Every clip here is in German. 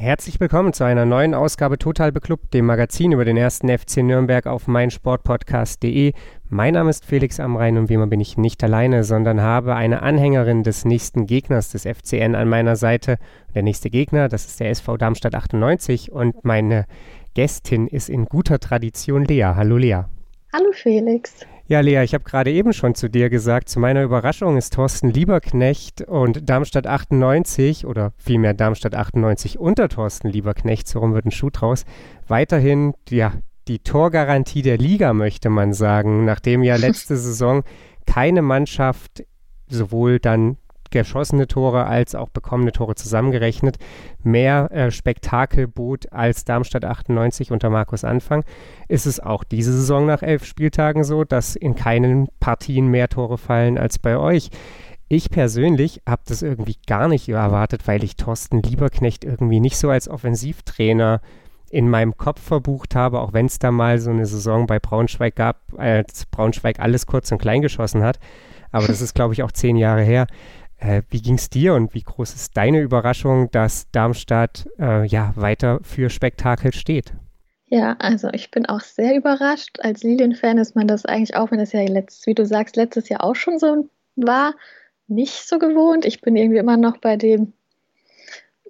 Herzlich willkommen zu einer neuen Ausgabe Total Beklubbt, dem Magazin über den ersten FC Nürnberg auf meinsportpodcast.de. Mein Name ist Felix Amrein und wie immer bin ich nicht alleine, sondern habe eine Anhängerin des nächsten Gegners des FCN an meiner Seite. Der nächste Gegner, das ist der SV Darmstadt 98 und meine Gästin ist in guter Tradition Lea. Hallo Lea. Hallo Felix. Ja, Lea, ich habe gerade eben schon zu dir gesagt, zu meiner Überraschung ist Thorsten Lieberknecht und Darmstadt 98 oder vielmehr Darmstadt 98 unter Thorsten Lieberknecht, so rum wird ein Schuh draus, weiterhin ja, die Torgarantie der Liga, möchte man sagen, nachdem ja letzte Saison keine Mannschaft sowohl dann geschossene Tore als auch bekommene Tore zusammengerechnet mehr äh, Spektakel bot als Darmstadt 98 unter Markus Anfang, ist es auch diese Saison nach elf Spieltagen so, dass in keinen Partien mehr Tore fallen als bei euch. Ich persönlich habe das irgendwie gar nicht erwartet, weil ich Thorsten Lieberknecht irgendwie nicht so als Offensivtrainer in meinem Kopf verbucht habe, auch wenn es da mal so eine Saison bei Braunschweig gab, als Braunschweig alles kurz und klein geschossen hat. Aber das ist, glaube ich, auch zehn Jahre her. Äh, wie ging es dir und wie groß ist deine Überraschung, dass Darmstadt äh, ja weiter für Spektakel steht? Ja, also ich bin auch sehr überrascht. Als Lilien-Fan ist man das eigentlich auch, wenn das ja letztes, wie du sagst, letztes Jahr auch schon so war, nicht so gewohnt. Ich bin irgendwie immer noch bei dem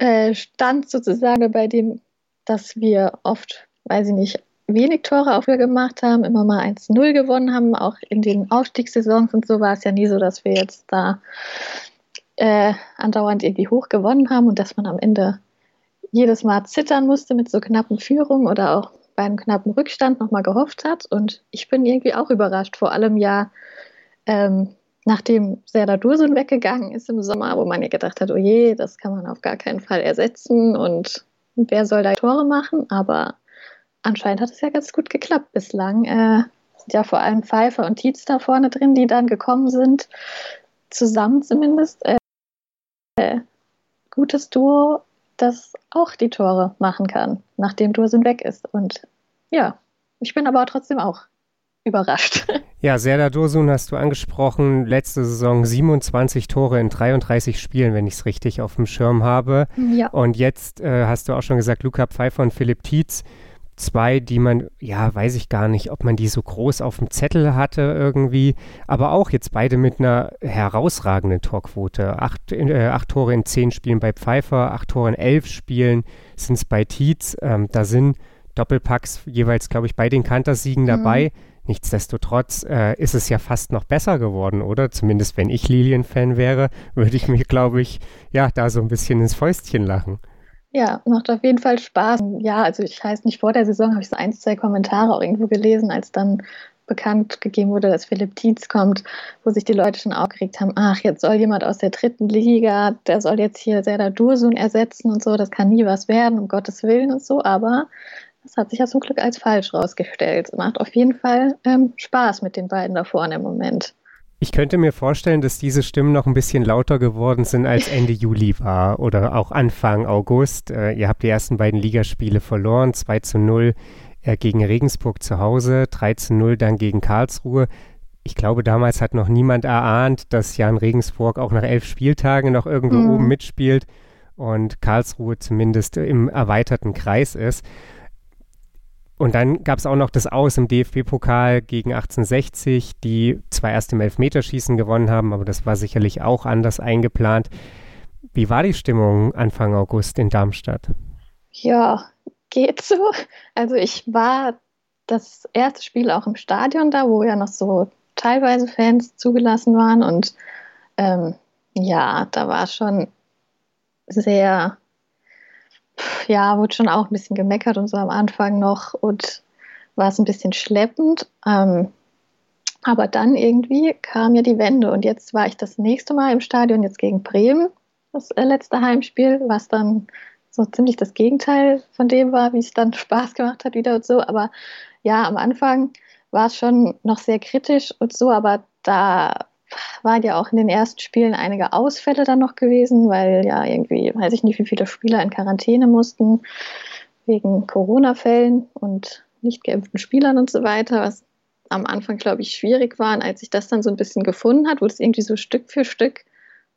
äh, Stand sozusagen, bei dem, dass wir oft, weiß ich nicht, wenig Tore auch gemacht haben, immer mal 1-0 gewonnen haben. Auch in den Aufstiegssaisons und so war es ja nie so, dass wir jetzt da äh, andauernd irgendwie hoch gewonnen haben und dass man am Ende jedes Mal zittern musste mit so knappen Führungen oder auch bei einem knappen Rückstand nochmal gehofft hat. Und ich bin irgendwie auch überrascht, vor allem ja, ähm, nachdem Serdar Dursun weggegangen ist im Sommer, wo man ja gedacht hat, oh je, das kann man auf gar keinen Fall ersetzen und wer soll da Tore machen? Aber anscheinend hat es ja ganz gut geklappt bislang. Äh, sind ja vor allem Pfeiffer und Tietz da vorne drin, die dann gekommen sind, zusammen zumindest. Äh, gutes Duo, das auch die Tore machen kann, nachdem Dursun weg ist. Und ja, ich bin aber trotzdem auch überrascht. Ja, Serdar Dursun hast du angesprochen. Letzte Saison 27 Tore in 33 Spielen, wenn ich es richtig auf dem Schirm habe. Ja. Und jetzt äh, hast du auch schon gesagt, Luca Pfeiffer und Philipp Tietz zwei, die man, ja, weiß ich gar nicht, ob man die so groß auf dem Zettel hatte irgendwie, aber auch jetzt beide mit einer herausragenden Torquote. Acht, äh, acht Tore in zehn Spielen bei Pfeiffer, acht Tore in elf Spielen sind es bei Tietz. Ähm, da sind Doppelpacks jeweils, glaube ich, bei den Kantersiegen mhm. dabei. Nichtsdestotrotz äh, ist es ja fast noch besser geworden, oder? Zumindest wenn ich Lilien-Fan wäre, würde ich mir, glaube ich, ja, da so ein bisschen ins Fäustchen lachen. Ja, macht auf jeden Fall Spaß. Ja, also ich weiß nicht, vor der Saison habe ich so ein, zwei Kommentare auch irgendwo gelesen, als dann bekannt gegeben wurde, dass Philipp Tietz kommt, wo sich die Leute schon aufgeregt haben, ach, jetzt soll jemand aus der dritten Liga, der soll jetzt hier Serdar Dursun ersetzen und so, das kann nie was werden, um Gottes Willen und so, aber das hat sich ja zum Glück als falsch rausgestellt. Macht auf jeden Fall ähm, Spaß mit den beiden da vorne im Moment. Ich könnte mir vorstellen, dass diese Stimmen noch ein bisschen lauter geworden sind, als Ende Juli war oder auch Anfang August. Äh, ihr habt die ersten beiden Ligaspiele verloren, 2 zu 0 äh, gegen Regensburg zu Hause, 3 zu 0 dann gegen Karlsruhe. Ich glaube, damals hat noch niemand erahnt, dass Jan Regensburg auch nach elf Spieltagen noch irgendwo mhm. oben mitspielt und Karlsruhe zumindest im erweiterten Kreis ist. Und dann gab es auch noch das Aus im DFB-Pokal gegen 1860, die zwar erst im Elfmeterschießen gewonnen haben, aber das war sicherlich auch anders eingeplant. Wie war die Stimmung Anfang August in Darmstadt? Ja, geht so. Also ich war das erste Spiel auch im Stadion da, wo ja noch so teilweise Fans zugelassen waren. Und ähm, ja, da war schon sehr ja, wurde schon auch ein bisschen gemeckert und so am Anfang noch und war es ein bisschen schleppend. Ähm, aber dann irgendwie kam ja die Wende und jetzt war ich das nächste Mal im Stadion, jetzt gegen Bremen, das äh, letzte Heimspiel, was dann so ziemlich das Gegenteil von dem war, wie es dann Spaß gemacht hat wieder und so. Aber ja, am Anfang war es schon noch sehr kritisch und so, aber da waren ja auch in den ersten Spielen einige Ausfälle dann noch gewesen, weil ja irgendwie, weiß ich nicht, wie viele Spieler in Quarantäne mussten wegen Corona-Fällen und nicht geimpften Spielern und so weiter, was am Anfang, glaube ich, schwierig war. Und als sich das dann so ein bisschen gefunden hat, wurde es irgendwie so Stück für Stück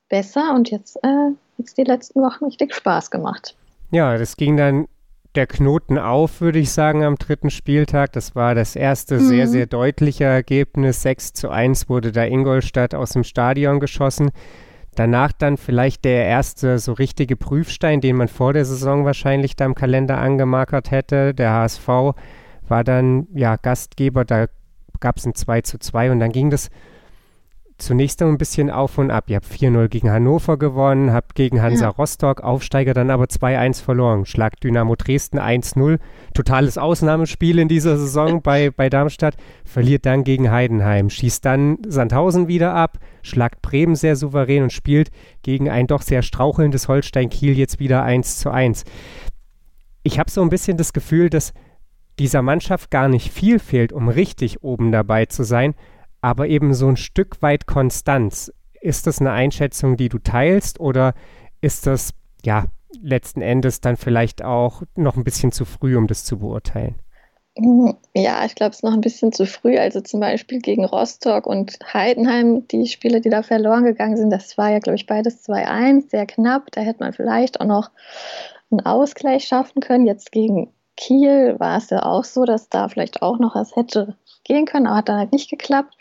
besser und jetzt äh, hat es die letzten Wochen richtig Spaß gemacht. Ja, das ging dann der Knoten auf, würde ich sagen, am dritten Spieltag. Das war das erste mhm. sehr, sehr deutliche Ergebnis. 6 zu 1 wurde da Ingolstadt aus dem Stadion geschossen. Danach dann vielleicht der erste so richtige Prüfstein, den man vor der Saison wahrscheinlich da im Kalender angemarkert hätte. Der HSV war dann ja Gastgeber, da gab es ein 2 zu 2 und dann ging das zunächst ein bisschen auf und ab. Ihr habt 4-0 gegen Hannover gewonnen, habt gegen Hansa ja. Rostock, Aufsteiger dann aber 2-1 verloren. Schlag Dynamo Dresden 1-0. Totales Ausnahmespiel in dieser Saison bei, bei Darmstadt. Verliert dann gegen Heidenheim. Schießt dann Sandhausen wieder ab, schlagt Bremen sehr souverän und spielt gegen ein doch sehr strauchelndes Holstein Kiel jetzt wieder 1-1. Ich habe so ein bisschen das Gefühl, dass dieser Mannschaft gar nicht viel fehlt, um richtig oben dabei zu sein, aber eben so ein Stück weit Konstanz. Ist das eine Einschätzung, die du teilst oder ist das ja letzten Endes dann vielleicht auch noch ein bisschen zu früh, um das zu beurteilen? Mhm. Ja, ich glaube, es ist noch ein bisschen zu früh. Also zum Beispiel gegen Rostock und Heidenheim, die Spiele, die da verloren gegangen sind, das war ja, glaube ich, beides 2-1, sehr knapp. Da hätte man vielleicht auch noch einen Ausgleich schaffen können. Jetzt gegen Kiel war es ja auch so, dass da vielleicht auch noch was hätte gehen können, aber hat dann halt nicht geklappt.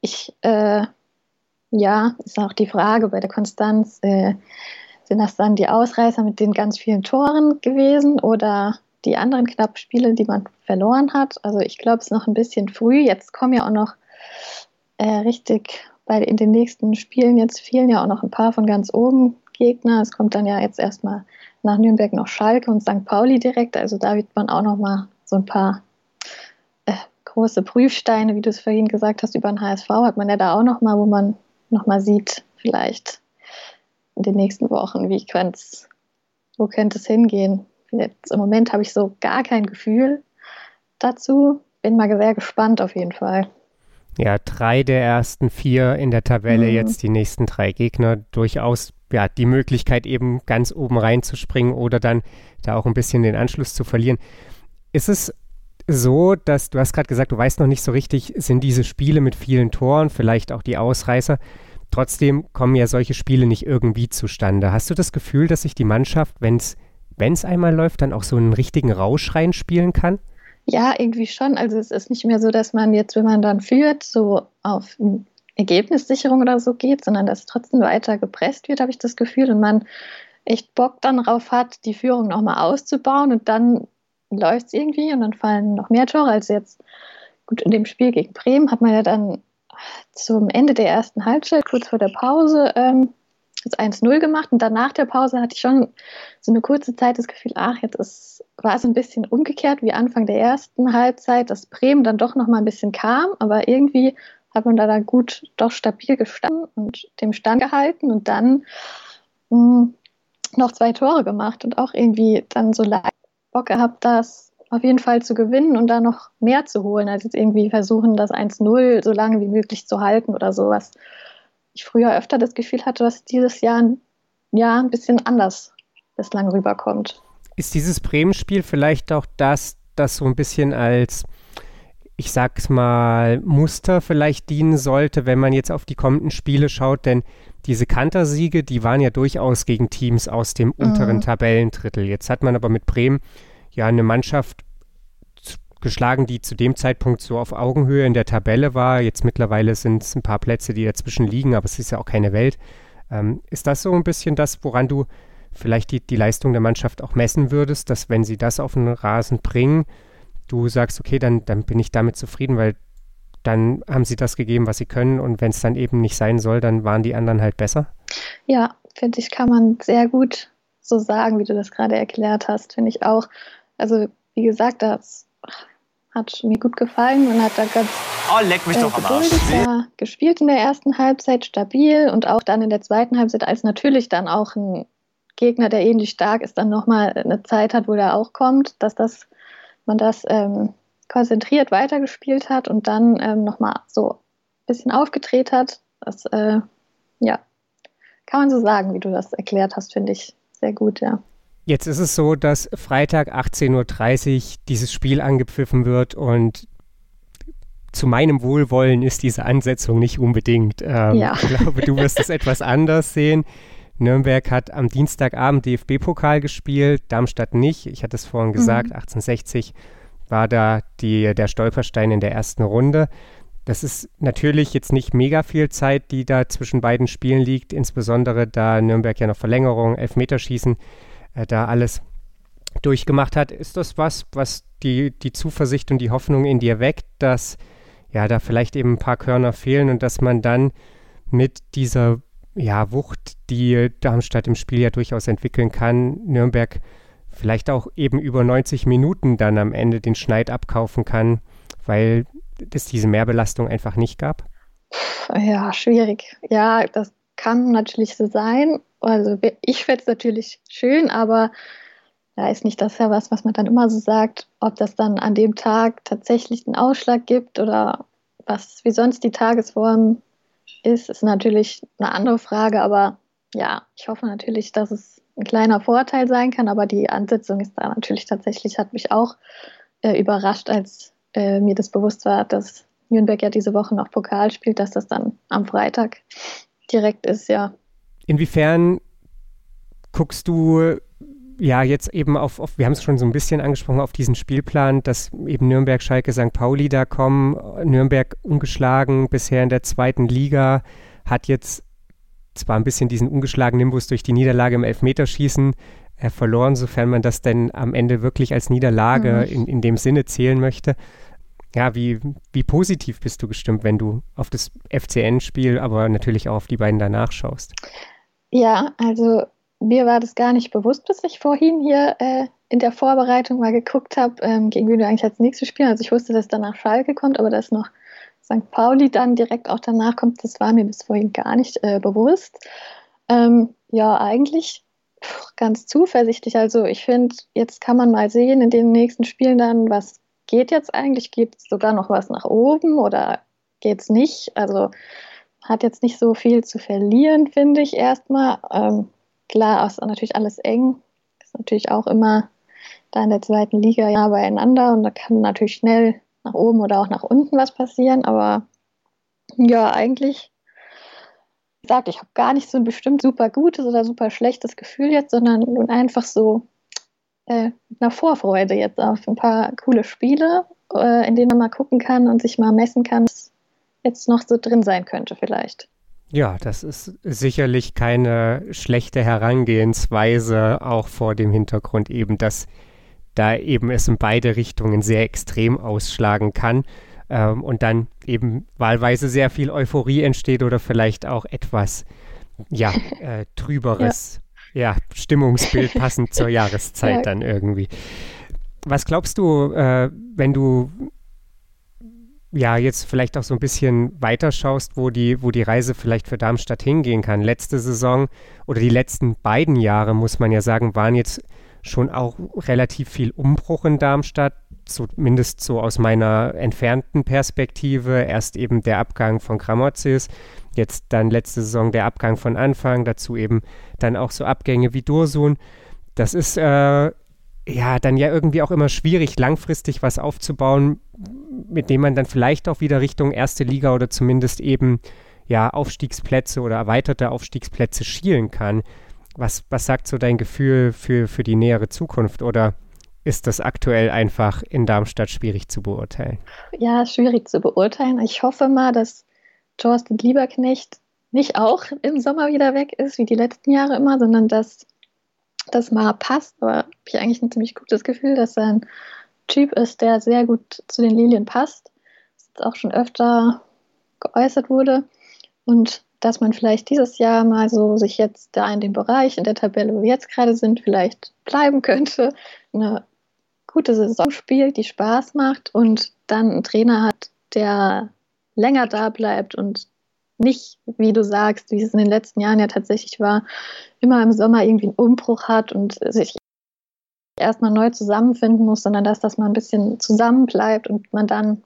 Ich, äh, ja, ist auch die Frage bei der Konstanz, äh, sind das dann die Ausreißer mit den ganz vielen Toren gewesen oder die anderen knappen Spiele, die man verloren hat? Also ich glaube, es ist noch ein bisschen früh. Jetzt kommen ja auch noch äh, richtig bei in den nächsten Spielen jetzt fehlen ja auch noch ein paar von ganz oben Gegner. Es kommt dann ja jetzt erstmal nach Nürnberg noch Schalke und St. Pauli direkt. Also da wird man auch noch mal so ein paar große Prüfsteine, wie du es vorhin gesagt hast, über den HSV hat man ja da auch nochmal, wo man nochmal sieht, vielleicht in den nächsten Wochen, wie könnte wo könnte es hingehen. Jetzt, Im Moment habe ich so gar kein Gefühl dazu. Bin mal sehr gespannt auf jeden Fall. Ja, drei der ersten vier in der Tabelle, mhm. jetzt die nächsten drei Gegner, durchaus ja, die Möglichkeit eben ganz oben reinzuspringen oder dann da auch ein bisschen den Anschluss zu verlieren. Ist es so, dass du hast gerade gesagt, du weißt noch nicht so richtig, sind diese Spiele mit vielen Toren, vielleicht auch die Ausreißer. Trotzdem kommen ja solche Spiele nicht irgendwie zustande. Hast du das Gefühl, dass sich die Mannschaft, wenn es einmal läuft, dann auch so einen richtigen Rausch reinspielen kann? Ja, irgendwie schon. Also es ist nicht mehr so, dass man jetzt, wenn man dann führt, so auf Ergebnissicherung oder so geht, sondern dass trotzdem weiter gepresst wird, habe ich das Gefühl, und man echt Bock dann drauf hat, die Führung nochmal auszubauen und dann läuft es irgendwie und dann fallen noch mehr Tore als jetzt. Gut, in dem Spiel gegen Bremen hat man ja dann zum Ende der ersten Halbzeit, kurz vor der Pause, ähm, das 1-0 gemacht und dann nach der Pause hatte ich schon so eine kurze Zeit das Gefühl, ach, jetzt ist, war es ein bisschen umgekehrt wie Anfang der ersten Halbzeit, dass Bremen dann doch noch mal ein bisschen kam, aber irgendwie hat man da dann gut, doch stabil gestanden und dem Stand gehalten und dann mh, hm, noch zwei Tore gemacht und auch irgendwie dann so leicht Bock gehabt, das auf jeden Fall zu gewinnen und da noch mehr zu holen, als jetzt irgendwie versuchen, das 1-0 so lange wie möglich zu halten oder sowas. Ich früher öfter das Gefühl hatte, dass dieses Jahr ja, ein bisschen anders bislang rüberkommt. Ist dieses Bremen-Spiel vielleicht auch das, das so ein bisschen als, ich sag's mal, Muster vielleicht dienen sollte, wenn man jetzt auf die kommenden Spiele schaut? Denn diese Kantersiege, die waren ja durchaus gegen Teams aus dem unteren mhm. Tabellendrittel. Jetzt hat man aber mit Bremen ja eine Mannschaft geschlagen, die zu dem Zeitpunkt so auf Augenhöhe in der Tabelle war. Jetzt mittlerweile sind es ein paar Plätze, die dazwischen liegen, aber es ist ja auch keine Welt. Ähm, ist das so ein bisschen das, woran du vielleicht die, die Leistung der Mannschaft auch messen würdest, dass wenn sie das auf den Rasen bringen, du sagst, okay, dann, dann bin ich damit zufrieden, weil dann haben sie das gegeben, was sie können. Und wenn es dann eben nicht sein soll, dann waren die anderen halt besser. Ja, finde ich, kann man sehr gut so sagen, wie du das gerade erklärt hast. Finde ich auch. Also, wie gesagt, das hat mir gut gefallen. Man hat da ganz oh, leck mich äh, doch am Arsch. gespielt in der ersten Halbzeit, stabil und auch dann in der zweiten Halbzeit, als natürlich dann auch ein Gegner, der ähnlich stark ist, dann nochmal eine Zeit hat, wo der auch kommt, dass das man das ähm, konzentriert weitergespielt hat und dann ähm, nochmal so ein bisschen aufgedreht hat, Das, äh, ja, kann man so sagen, wie du das erklärt hast, finde ich sehr gut, ja. Jetzt ist es so, dass Freitag 18.30 Uhr dieses Spiel angepfiffen wird und zu meinem Wohlwollen ist diese Ansetzung nicht unbedingt. Ähm, ja. Ich glaube, du wirst es etwas anders sehen. Nürnberg hat am Dienstagabend DFB-Pokal gespielt, Darmstadt nicht. Ich hatte es vorhin gesagt, mhm. 1860 war da die, der Stolperstein in der ersten Runde. Das ist natürlich jetzt nicht mega viel Zeit, die da zwischen beiden Spielen liegt, insbesondere da Nürnberg ja noch Verlängerung, Elfmeterschießen, äh, da alles durchgemacht hat. Ist das was, was die, die Zuversicht und die Hoffnung in dir weckt, dass ja da vielleicht eben ein paar Körner fehlen und dass man dann mit dieser ja, Wucht, die Darmstadt im Spiel ja durchaus entwickeln kann, Nürnberg vielleicht auch eben über 90 Minuten dann am Ende den Schneid abkaufen kann, weil es diese Mehrbelastung einfach nicht gab? Ja, schwierig. Ja, das kann natürlich so sein. Also ich fände es natürlich schön, aber da ist nicht das ja was, was man dann immer so sagt, ob das dann an dem Tag tatsächlich einen Ausschlag gibt oder was wie sonst die Tagesform ist, ist natürlich eine andere Frage, aber ja, ich hoffe natürlich, dass es ein kleiner Vorteil sein kann, aber die Ansetzung ist da natürlich tatsächlich, hat mich auch äh, überrascht, als äh, mir das bewusst war, dass Nürnberg ja diese Woche noch Pokal spielt, dass das dann am Freitag direkt ist, ja. Inwiefern guckst du ja jetzt eben auf, auf wir haben es schon so ein bisschen angesprochen, auf diesen Spielplan, dass eben Nürnberg, Schalke, St. Pauli da kommen. Nürnberg ungeschlagen bisher in der zweiten Liga, hat jetzt zwar ein bisschen diesen ungeschlagenen Nimbus durch die Niederlage im Elfmeterschießen äh, verloren, sofern man das denn am Ende wirklich als Niederlage mhm. in, in dem Sinne zählen möchte. Ja, wie, wie positiv bist du gestimmt, wenn du auf das FCN-Spiel, aber natürlich auch auf die beiden danach schaust? Ja, also mir war das gar nicht bewusst, bis ich vorhin hier äh, in der Vorbereitung mal geguckt habe, ähm, gegen wen du eigentlich als nächstes spielen. Also ich wusste, dass danach Schalke kommt, aber dass noch St. Pauli dann direkt auch danach kommt, das war mir bis vorhin gar nicht äh, bewusst. Ähm, ja, eigentlich ganz zuversichtlich. Also ich finde, jetzt kann man mal sehen in den nächsten Spielen dann, was geht jetzt eigentlich? Geht sogar noch was nach oben oder geht es nicht? Also hat jetzt nicht so viel zu verlieren, finde ich erstmal. Ähm, Klar, ist natürlich alles eng. Ist natürlich auch immer da in der zweiten Liga ja beieinander und da kann natürlich schnell nach oben oder auch nach unten was passieren. Aber ja, eigentlich sagt, ich habe gar nicht so ein bestimmt super gutes oder super schlechtes Gefühl jetzt, sondern nun einfach so äh, mit einer Vorfreude jetzt auf ein paar coole Spiele, äh, in denen man mal gucken kann und sich mal messen kann, was jetzt noch so drin sein könnte vielleicht. Ja, das ist sicherlich keine schlechte Herangehensweise, auch vor dem Hintergrund eben, dass da eben es in beide Richtungen sehr extrem ausschlagen kann ähm, und dann eben wahlweise sehr viel Euphorie entsteht oder vielleicht auch etwas, ja, äh, trüberes, ja. ja. Stimmungsbild passend zur Jahreszeit ja. dann irgendwie. Was glaubst du, äh, wenn du ja jetzt vielleicht auch so ein bisschen weiter schaust, wo die, wo die Reise vielleicht für Darmstadt hingehen kann. Letzte Saison oder die letzten beiden Jahre, muss man ja sagen, waren jetzt schon auch relativ viel Umbruch in Darmstadt, zumindest so aus meiner entfernten Perspektive. Erst eben der Abgang von Gramozis, jetzt dann letzte Saison der Abgang von Anfang, dazu eben dann auch so Abgänge wie Dursun. Das ist äh, ja dann ja irgendwie auch immer schwierig, langfristig was aufzubauen, mit dem man dann vielleicht auch wieder Richtung erste Liga oder zumindest eben ja Aufstiegsplätze oder erweiterte Aufstiegsplätze schielen kann. Was, was sagt so dein Gefühl für, für die nähere Zukunft oder ist das aktuell einfach in Darmstadt schwierig zu beurteilen? Ja, schwierig zu beurteilen. Ich hoffe mal, dass Thorsten Lieberknecht nicht auch im Sommer wieder weg ist, wie die letzten Jahre immer, sondern dass das mal passt. Aber habe ich eigentlich ein ziemlich gutes Gefühl, dass er ein Typ ist, der sehr gut zu den Lilien passt. Das jetzt auch schon öfter geäußert wurde. Und dass man vielleicht dieses Jahr mal so sich jetzt da in dem Bereich, in der Tabelle, wo wir jetzt gerade sind, vielleicht bleiben könnte, eine gute Saison spielt, die Spaß macht und dann einen Trainer hat, der länger da bleibt und nicht, wie du sagst, wie es in den letzten Jahren ja tatsächlich war, immer im Sommer irgendwie einen Umbruch hat und sich erstmal neu zusammenfinden muss, sondern dass das mal ein bisschen zusammenbleibt und man dann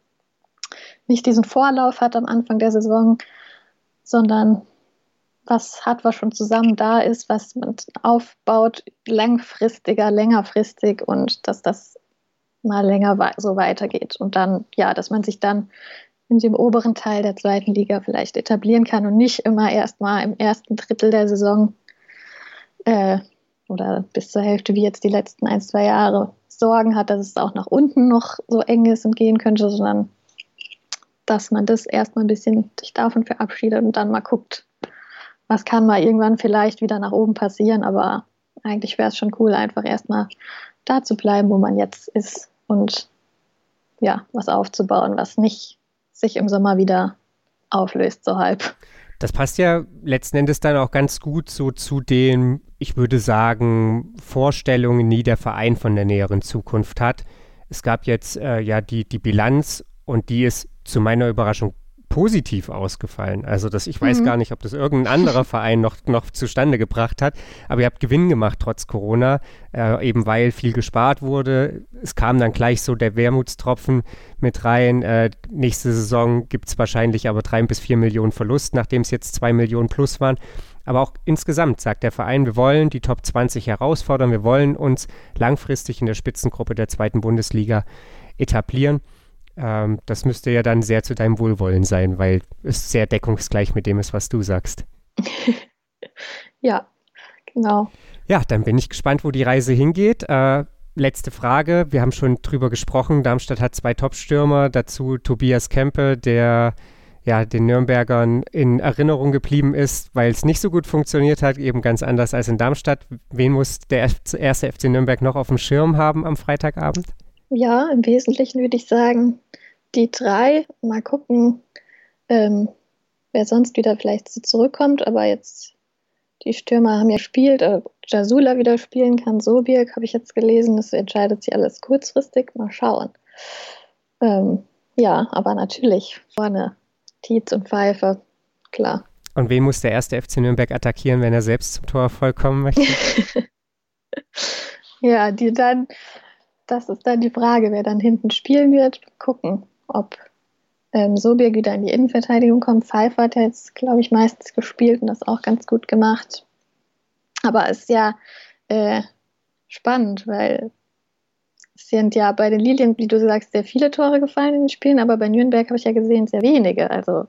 nicht diesen Vorlauf hat am Anfang der Saison. sondern was hat, was schon zusammen da ist, was man aufbaut, langfristiger, längerfristig und dass das mal länger so weitergeht. Und dann, ja, dass man sich dann in dem oberen Teil der zweiten Liga vielleicht etablieren kann und nicht immer erst mal im ersten Drittel der Saison äh, oder bis zur Hälfte wie jetzt die letzten ein, zwei Jahre Sorgen hat, dass es auch nach unten noch so eng ist und gehen könnte, sondern dass man das erstmal ein bisschen sich davon verabschiedet und dann mal guckt, was kann mal irgendwann vielleicht wieder nach oben passieren, aber eigentlich wäre es schon cool, einfach erstmal da zu bleiben, wo man jetzt ist und ja, was aufzubauen, was nicht sich im Sommer wieder auflöst, so halb. Das passt ja letzten Endes dann auch ganz gut so zu den, ich würde sagen, Vorstellungen, die der Verein von der näheren Zukunft hat. Es gab jetzt äh, ja die, die Bilanz und die ist zu meiner Überraschung positiv ausgefallen. Also das, ich weiß mhm. gar nicht, ob das irgendein anderer Verein noch, noch zustande gebracht hat, aber ihr habt Gewinn gemacht trotz Corona, äh, eben weil viel gespart wurde. Es kam dann gleich so der Wermutstropfen mit rein. Äh, nächste Saison gibt es wahrscheinlich aber drei bis vier Millionen Verlust, nachdem es jetzt zwei Millionen plus waren. Aber auch insgesamt sagt der Verein, wir wollen die Top 20 herausfordern, wir wollen uns langfristig in der Spitzengruppe der zweiten Bundesliga etablieren. Ähm, das müsste ja dann sehr zu deinem Wohlwollen sein, weil es sehr deckungsgleich mit dem ist, was du sagst. ja, genau. Ja, dann bin ich gespannt, wo die Reise hingeht. Äh, letzte Frage. Wir haben schon drüber gesprochen. Darmstadt hat zwei Top-Stürmer, dazu Tobias Kempe, der ja den Nürnbergern in Erinnerung geblieben ist, weil es nicht so gut funktioniert hat, eben ganz anders als in Darmstadt. Wen muss der erste FC Nürnberg noch auf dem Schirm haben am Freitagabend? Ja, im Wesentlichen würde ich sagen, die drei. Mal gucken, ähm, wer sonst wieder vielleicht so zurückkommt. Aber jetzt, die Stürmer haben ja gespielt, äh, Jasula wieder spielen kann, Sobirk, habe ich jetzt gelesen. Das entscheidet sich alles kurzfristig. Mal schauen. Ähm, ja, aber natürlich vorne Tietz und Pfeife, klar. Und wen muss der erste FC Nürnberg attackieren, wenn er selbst zum Torerfolg kommen möchte? ja, die dann das ist dann die Frage, wer dann hinten spielen wird. Gucken, ob ähm, Sobirg wieder in die Innenverteidigung kommt. Pfeiffer hat jetzt, glaube ich, meistens gespielt und das auch ganz gut gemacht. Aber es ist ja äh, spannend, weil es sind ja bei den Lilien, wie du sagst, sehr viele Tore gefallen in den Spielen, aber bei Nürnberg habe ich ja gesehen, sehr wenige. Also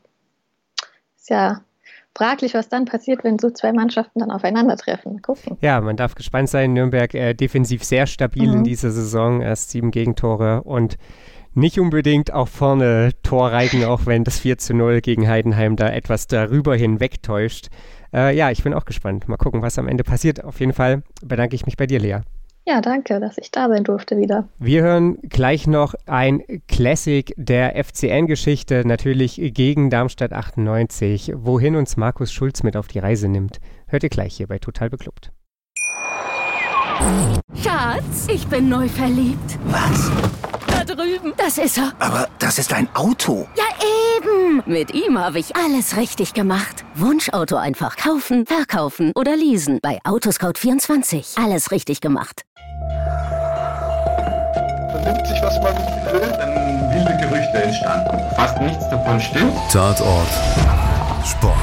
ist ja fraglich, was dann passiert, wenn so zwei Mannschaften dann aufeinandertreffen. Gucken. Ja, man darf gespannt sein. Nürnberg äh, defensiv sehr stabil mhm. in dieser Saison, erst sieben Gegentore und nicht unbedingt auch vorne Torreigen, auch wenn das 4 zu 0 gegen Heidenheim da etwas darüber hinweg täuscht. Äh, ja, ich bin auch gespannt. Mal gucken, was am Ende passiert. Auf jeden Fall bedanke ich mich bei dir, Lea. Ja, danke, dass ich da sein durfte wieder. Wir hören gleich noch ein Classic der FCN-Geschichte, natürlich gegen Darmstadt 98, wohin uns Markus Schulz mit auf die Reise nimmt. Hört ihr gleich hier bei Total Beklubbt. Schatz, ich bin neu verliebt. Was? Da drüben. Das ist er. Aber das ist ein Auto. Ja, eben. Mit ihm habe ich alles richtig gemacht. Wunschauto einfach kaufen, verkaufen oder leasen. Bei Autoscout24. Alles richtig gemacht vernimmt sich, was man will. Dann wilde Gerüchte entstanden. Fast nichts davon stimmt. Tatort. Sport.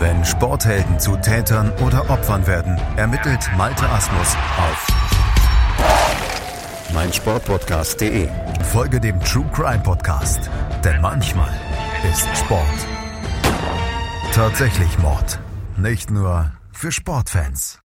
Wenn Sporthelden zu Tätern oder Opfern werden, ermittelt Malte Asmus auf meinsportpodcast.de. Folge dem True Crime Podcast, denn manchmal ist Sport tatsächlich Mord. Nicht nur für Sportfans.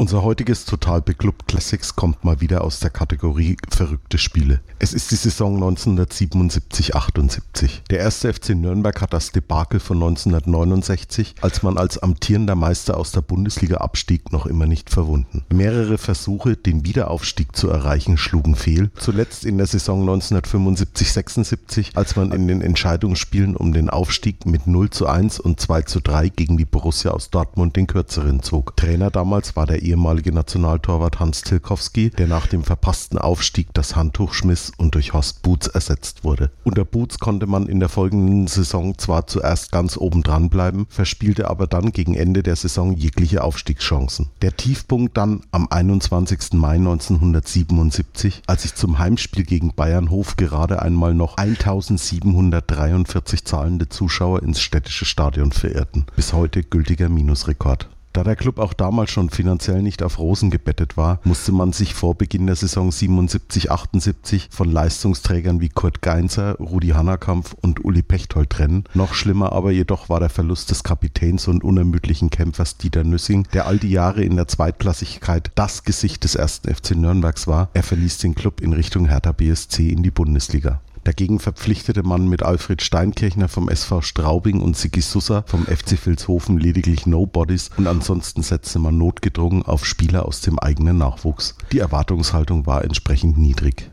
Unser heutiges Total Beklubbt Classics kommt mal wieder aus der Kategorie verrückte Spiele. Es ist die Saison 1977-78. Der erste FC Nürnberg hat das Debakel von 1969, als man als amtierender Meister aus der Bundesliga abstieg, noch immer nicht verwunden. Mehrere Versuche, den Wiederaufstieg zu erreichen, schlugen fehl. Zuletzt in der Saison 1975-76, als man in den Entscheidungsspielen um den Aufstieg mit 0 zu 1 und 2 zu 3 gegen die Borussia aus Dortmund den kürzeren zog. Trainer damals war der ehemalige Nationaltorwart Hans Tilkowski, der nach dem verpassten Aufstieg das Handtuch schmiss und durch Horst Boots ersetzt wurde. Unter Boots konnte man in der folgenden Saison zwar zuerst ganz oben dran bleiben, verspielte aber dann gegen Ende der Saison jegliche Aufstiegschancen. Der Tiefpunkt dann am 21. Mai 1977, als sich zum Heimspiel gegen Bayernhof gerade einmal noch 1743 zahlende Zuschauer ins städtische Stadion verirrten. Bis heute gültiger Minusrekord. Da der Club auch damals schon finanziell nicht auf Rosen gebettet war, musste man sich vor Beginn der Saison 77-78 von Leistungsträgern wie Kurt Geinzer, Rudi Hannakampf und Uli Pechtold trennen. Noch schlimmer aber jedoch war der Verlust des Kapitäns und unermüdlichen Kämpfers Dieter Nüssing, der all die Jahre in der Zweitklassigkeit das Gesicht des ersten FC Nürnbergs war. Er verließ den Club in Richtung Hertha BSC in die Bundesliga. Dagegen verpflichtete man mit Alfred Steinkirchner vom SV Straubing und Sigi Sussa vom FC Vilshofen lediglich Nobodies und ansonsten setzte man notgedrungen auf Spieler aus dem eigenen Nachwuchs. Die Erwartungshaltung war entsprechend niedrig.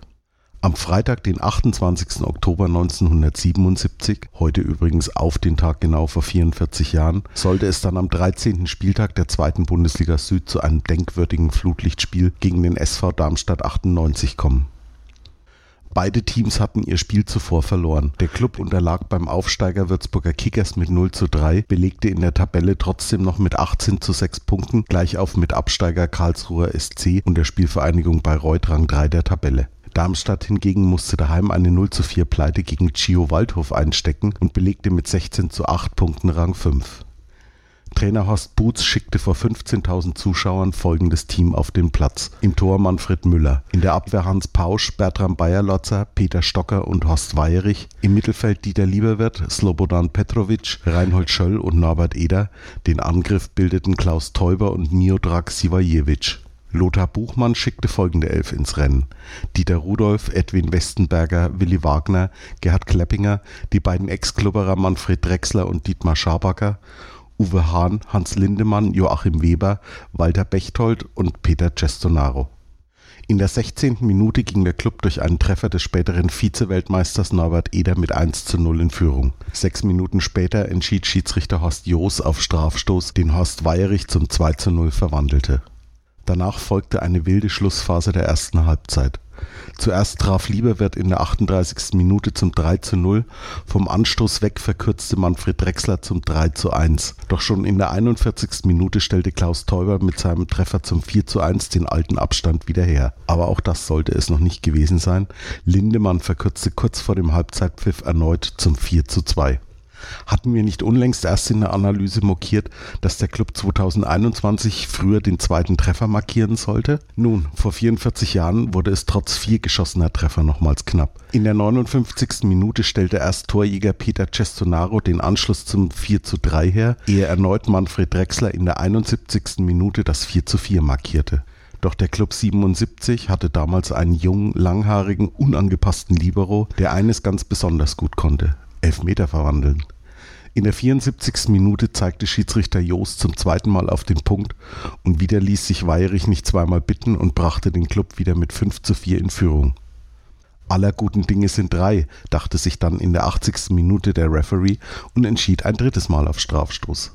Am Freitag, den 28. Oktober 1977, heute übrigens auf den Tag genau vor 44 Jahren, sollte es dann am 13. Spieltag der zweiten Bundesliga Süd zu einem denkwürdigen Flutlichtspiel gegen den SV Darmstadt 98 kommen. Beide Teams hatten ihr Spiel zuvor verloren. Der Club unterlag beim Aufsteiger Würzburger Kickers mit 0 zu 3, belegte in der Tabelle trotzdem noch mit 18 zu 6 Punkten, gleich auf mit Absteiger Karlsruher SC und der Spielvereinigung Bayreuth Rang 3 der Tabelle. Darmstadt hingegen musste daheim eine 0 zu 4 Pleite gegen Chio Waldhof einstecken und belegte mit 16 zu 8 Punkten Rang 5. Trainer Horst Boots schickte vor 15.000 Zuschauern folgendes Team auf den Platz. Im Tor Manfred Müller, in der Abwehr Hans Pausch, Bertram Bayerlotzer, Peter Stocker und Horst Weierich, im Mittelfeld Dieter Lieberwirt, Slobodan Petrovic, Reinhold Schöll und Norbert Eder, den Angriff bildeten Klaus Teuber und Miodrag Sivajewitsch. Lothar Buchmann schickte folgende Elf ins Rennen. Dieter Rudolph, Edwin Westenberger, Willi Wagner, Gerhard Kleppinger, die beiden Ex-Klubberer Manfred Drechsler und Dietmar Schabacker Uwe Hahn, Hans Lindemann, Joachim Weber, Walter Bechtold und Peter Cestonaro. In der 16. Minute ging der Club durch einen Treffer des späteren Vize-Weltmeisters Norbert Eder mit 1 zu 0 in Führung. Sechs Minuten später entschied Schiedsrichter Horst Joos auf Strafstoß, den Horst Weierich zum 2 zu 0 verwandelte. Danach folgte eine wilde Schlussphase der ersten Halbzeit. Zuerst traf Lieberwirt in der 38. Minute zum 3 zu 0. Vom Anstoß weg verkürzte Manfred Drechsler zum 3 zu 1. Doch schon in der 41. Minute stellte Klaus Teuber mit seinem Treffer zum 4 zu 1 den alten Abstand wieder her. Aber auch das sollte es noch nicht gewesen sein. Lindemann verkürzte kurz vor dem Halbzeitpfiff erneut zum 4 zu 2. Hatten wir nicht unlängst erst in der Analyse mokiert, dass der Club 2021 früher den zweiten Treffer markieren sollte? Nun, vor 44 Jahren wurde es trotz vier geschossener Treffer nochmals knapp. In der 59. Minute stellte erst Torjäger Peter Cestonaro den Anschluss zum 4 zu 3 her, ehe erneut Manfred Drexler in der 71. Minute das 4 zu 4 markierte. Doch der Club 77 hatte damals einen jungen, langhaarigen, unangepassten Libero, der eines ganz besonders gut konnte: Elfmeter verwandeln. In der 74. Minute zeigte Schiedsrichter Jost zum zweiten Mal auf den Punkt und wieder ließ sich Weierich nicht zweimal bitten und brachte den Club wieder mit 5 zu 4 in Führung. Aller guten Dinge sind drei, dachte sich dann in der 80. Minute der Referee und entschied ein drittes Mal auf Strafstoß.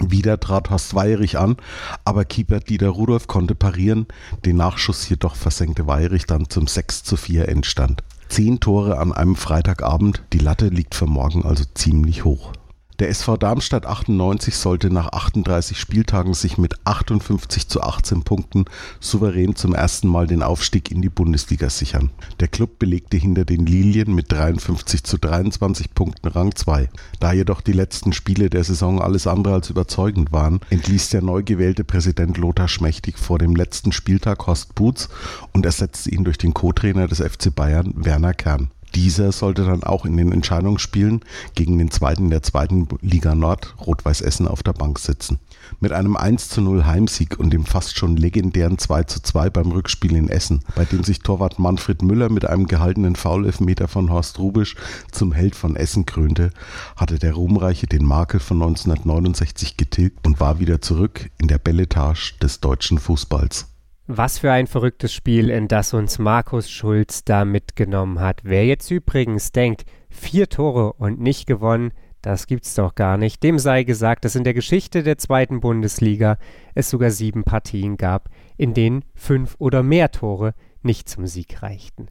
Wieder trat Horst Weierich an, aber Keeper Dieter Rudolph konnte parieren, den Nachschuss jedoch versenkte Weierich dann zum 6 zu 4 Endstand. Zehn Tore an einem Freitagabend, die Latte liegt für morgen also ziemlich hoch. Der SV Darmstadt 98 sollte nach 38 Spieltagen sich mit 58 zu 18 Punkten souverän zum ersten Mal den Aufstieg in die Bundesliga sichern. Der Club belegte hinter den Lilien mit 53 zu 23 Punkten Rang 2. Da jedoch die letzten Spiele der Saison alles andere als überzeugend waren, entließ der neu gewählte Präsident Lothar Schmächtig vor dem letzten Spieltag Horst Boots und ersetzte ihn durch den Co-Trainer des FC Bayern Werner Kern. Dieser sollte dann auch in den Entscheidungsspielen gegen den zweiten der zweiten Liga Nord, Rot-Weiß Essen, auf der Bank sitzen. Mit einem 1 zu 0 Heimsieg und dem fast schon legendären 2 zu 2 beim Rückspiel in Essen, bei dem sich Torwart Manfred Müller mit einem gehaltenen Foulelfmeter von Horst Rubisch zum Held von Essen krönte, hatte der Ruhmreiche den Makel von 1969 getilgt und war wieder zurück in der Belletage des deutschen Fußballs. Was für ein verrücktes Spiel, in das uns Markus Schulz da mitgenommen hat. Wer jetzt übrigens denkt, vier Tore und nicht gewonnen, Das gibt's doch gar nicht. Dem sei gesagt, dass in der Geschichte der zweiten Bundesliga es sogar sieben Partien gab, in denen fünf oder mehr Tore nicht zum Sieg reichten.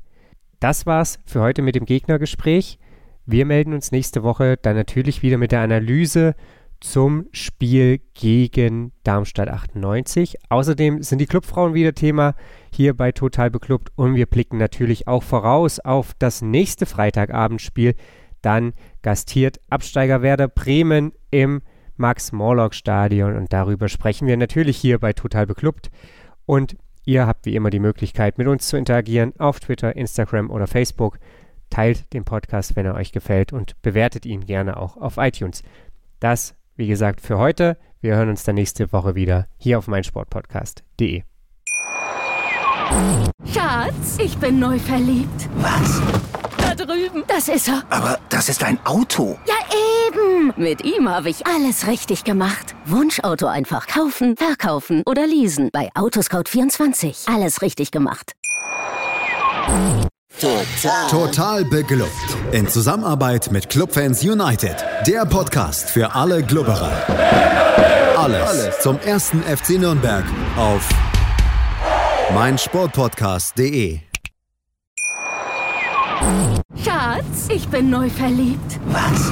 Das war's für heute mit dem Gegnergespräch. Wir melden uns nächste Woche dann natürlich wieder mit der Analyse zum Spiel gegen Darmstadt 98. Außerdem sind die Clubfrauen wieder Thema hier bei Total Beklubbt und wir blicken natürlich auch voraus auf das nächste Freitagabendspiel. Dann gastiert Absteiger Werder Bremen im Max-Morlock-Stadion und darüber sprechen wir natürlich hier bei Total Beklubbt. Und ihr habt wie immer die Möglichkeit, mit uns zu interagieren auf Twitter, Instagram oder Facebook. Teilt den Podcast, wenn er euch gefällt und bewertet ihn gerne auch auf iTunes. Das, wie gesagt, für heute. Wir hören uns dann nächste Woche wieder hier auf meinsportpodcast.de. Schatz, ich bin neu verliebt. Was? Da drüben. Das ist er. Aber das ist ein Auto. Ja, eben. Mit ihm habe ich alles richtig gemacht. Wunschauto einfach kaufen, verkaufen oder leasen. Bei Autoscout24. Alles richtig gemacht. Total. Total beglückt. In Zusammenarbeit mit Clubfans United. Der Podcast für alle Glubberer. Alles, Alles zum ersten FC Nürnberg auf meinsportpodcast.de. Schatz, ich bin neu verliebt. Was?